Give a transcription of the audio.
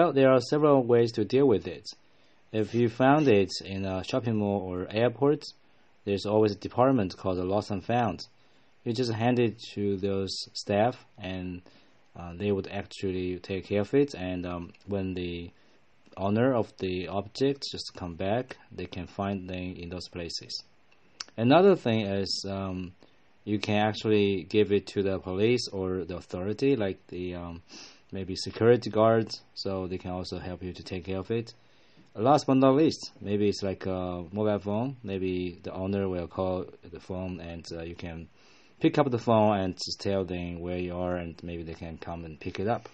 Well, there are several ways to deal with it. If you found it in a shopping mall or airport, there's always a department called the lost and found. You just hand it to those staff, and uh, they would actually take care of it. And um, when the owner of the object just come back, they can find them in those places. Another thing is um, you can actually give it to the police or the authority, like the um, maybe security guards, so they can also help you to take care of it. Last but not least, maybe it's like a mobile phone. Maybe the owner will call the phone and uh, you can pick up the phone and just tell them where you are, and maybe they can come and pick it up.